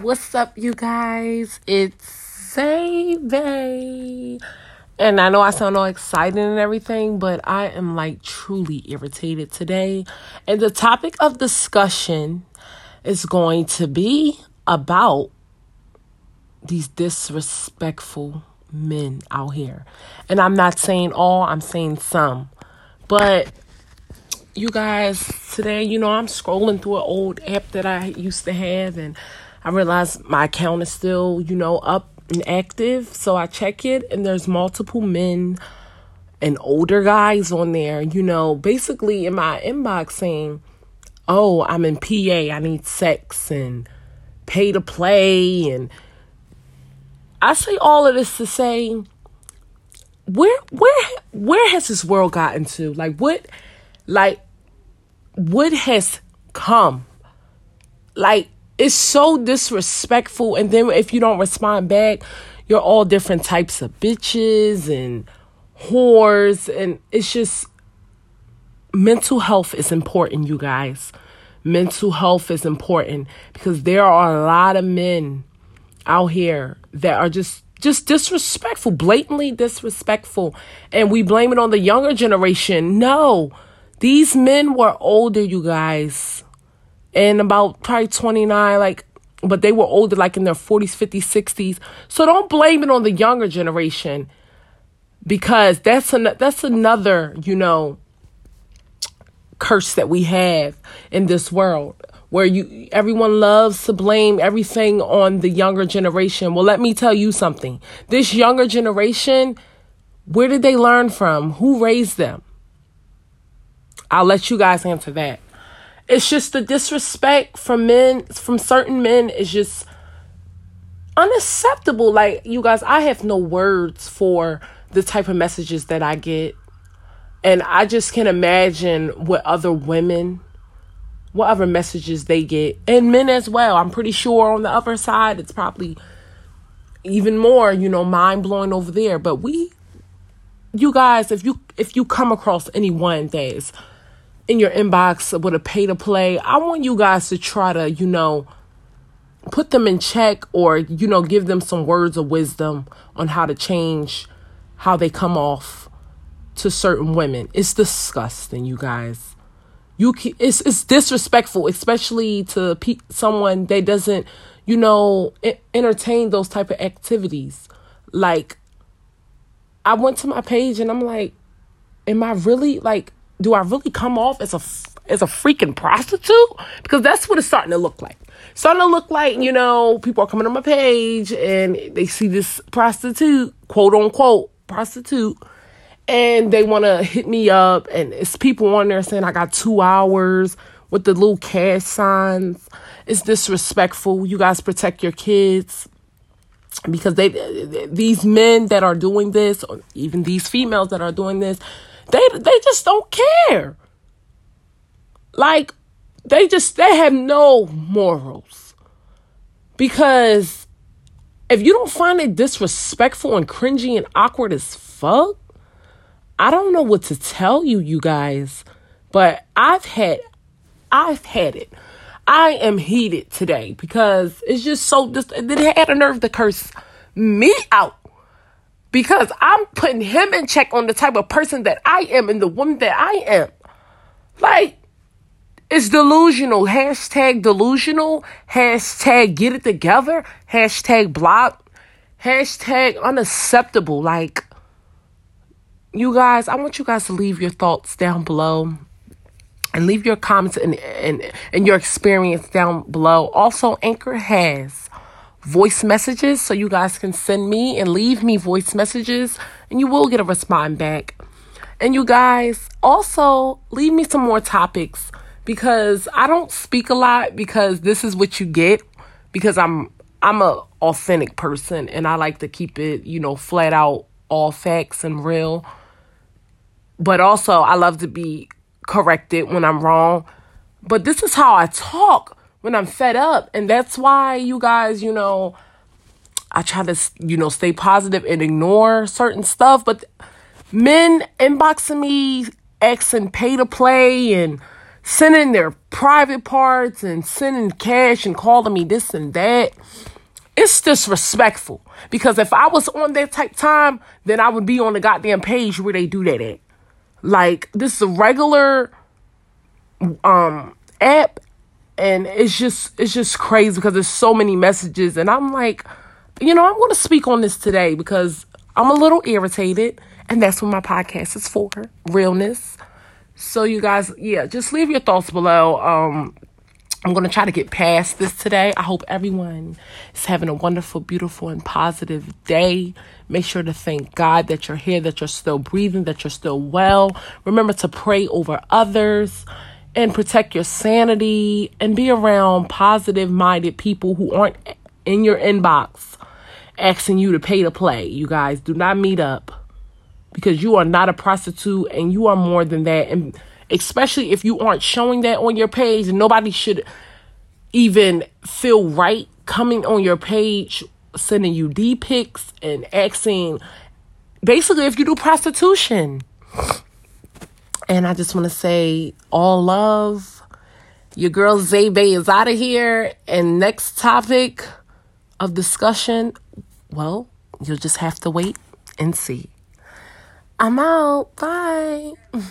What's up, you guys? It's Savy. And I know I sound all excited and everything, but I am like truly irritated today. And the topic of discussion is going to be about these disrespectful men out here. And I'm not saying all, I'm saying some. But you guys, today, you know, I'm scrolling through an old app that I used to have and I realized my account is still, you know, up and active. So I check it, and there's multiple men and older guys on there, you know, basically in my inbox saying, Oh, I'm in PA, I need sex and pay to play. And I say all of this to say, where where where has this world gotten to? Like what like what has come? Like it's so disrespectful. And then if you don't respond back, you're all different types of bitches and whores. And it's just mental health is important, you guys. Mental health is important because there are a lot of men out here that are just just disrespectful, blatantly disrespectful. And we blame it on the younger generation. No. These men were older, you guys and about probably 29 like but they were older like in their 40s 50s 60s so don't blame it on the younger generation because that's an, that's another you know curse that we have in this world where you everyone loves to blame everything on the younger generation. Well let me tell you something. This younger generation where did they learn from? Who raised them? I'll let you guys answer that it's just the disrespect from men, from certain men, is just unacceptable. Like, you guys, I have no words for the type of messages that I get. And I just can't imagine what other women, what other messages they get, and men as well. I'm pretty sure on the other side, it's probably even more, you know, mind blowing over there. But we, you guys, if you if you come across anyone that is in your inbox with a pay to play, I want you guys to try to, you know, put them in check or, you know, give them some words of wisdom on how to change how they come off to certain women. It's disgusting, you guys. You can, it's it's disrespectful, especially to pe- someone that doesn't, you know, entertain those type of activities. Like, I went to my page and I'm like, am I really like do I really come off as a as a freaking prostitute? Because that's what it's starting to look like. starting to look like, you know, people are coming to my page and they see this prostitute, quote unquote, prostitute, and they want to hit me up. And it's people on there saying I got two hours with the little cash signs. It's disrespectful. You guys protect your kids because they these men that are doing this, or even these females that are doing this, they they just don't care. Like they just they have no morals. Because if you don't find it disrespectful and cringy and awkward as fuck, I don't know what to tell you you guys, but I've had I've had it. I am heated today because it's just so just they had a nerve to curse me out because I'm putting him in check on the type of person that I am and the woman that I am. Like, it's delusional. Hashtag delusional. Hashtag get it together. Hashtag block. Hashtag unacceptable. Like, you guys, I want you guys to leave your thoughts down below and leave your comments and, and, and your experience down below. Also, Anchor has voice messages so you guys can send me and leave me voice messages and you will get a response back. And you guys also leave me some more topics because I don't speak a lot because this is what you get because I'm I'm a authentic person and I like to keep it, you know, flat out all facts and real. But also I love to be corrected when I'm wrong. But this is how I talk when I'm fed up. And that's why you guys, you know, I try to, you know, stay positive and ignore certain stuff. But men inboxing me, asking pay to play and sending their private parts and sending cash and calling me this and that. It's disrespectful because if I was on that type time, then I would be on the goddamn page where they do that at. Like this is a regular um app and it's just it's just crazy because there's so many messages and I'm like, you know, I'm going to speak on this today because I'm a little irritated and that's what my podcast is for, realness. So you guys, yeah, just leave your thoughts below. Um I'm going to try to get past this today. I hope everyone is having a wonderful, beautiful, and positive day. Make sure to thank God that you're here, that you're still breathing, that you're still well. Remember to pray over others and protect your sanity and be around positive minded people who aren't in your inbox asking you to pay to play. You guys do not meet up because you are not a prostitute and you are more than that. And especially if you aren't showing that on your page, nobody should even feel right coming on your page, sending you D pics and asking basically if you do prostitution. And I just want to say all love. Your girl Zay is out of here. And next topic of discussion, well, you'll just have to wait and see. I'm out. Bye.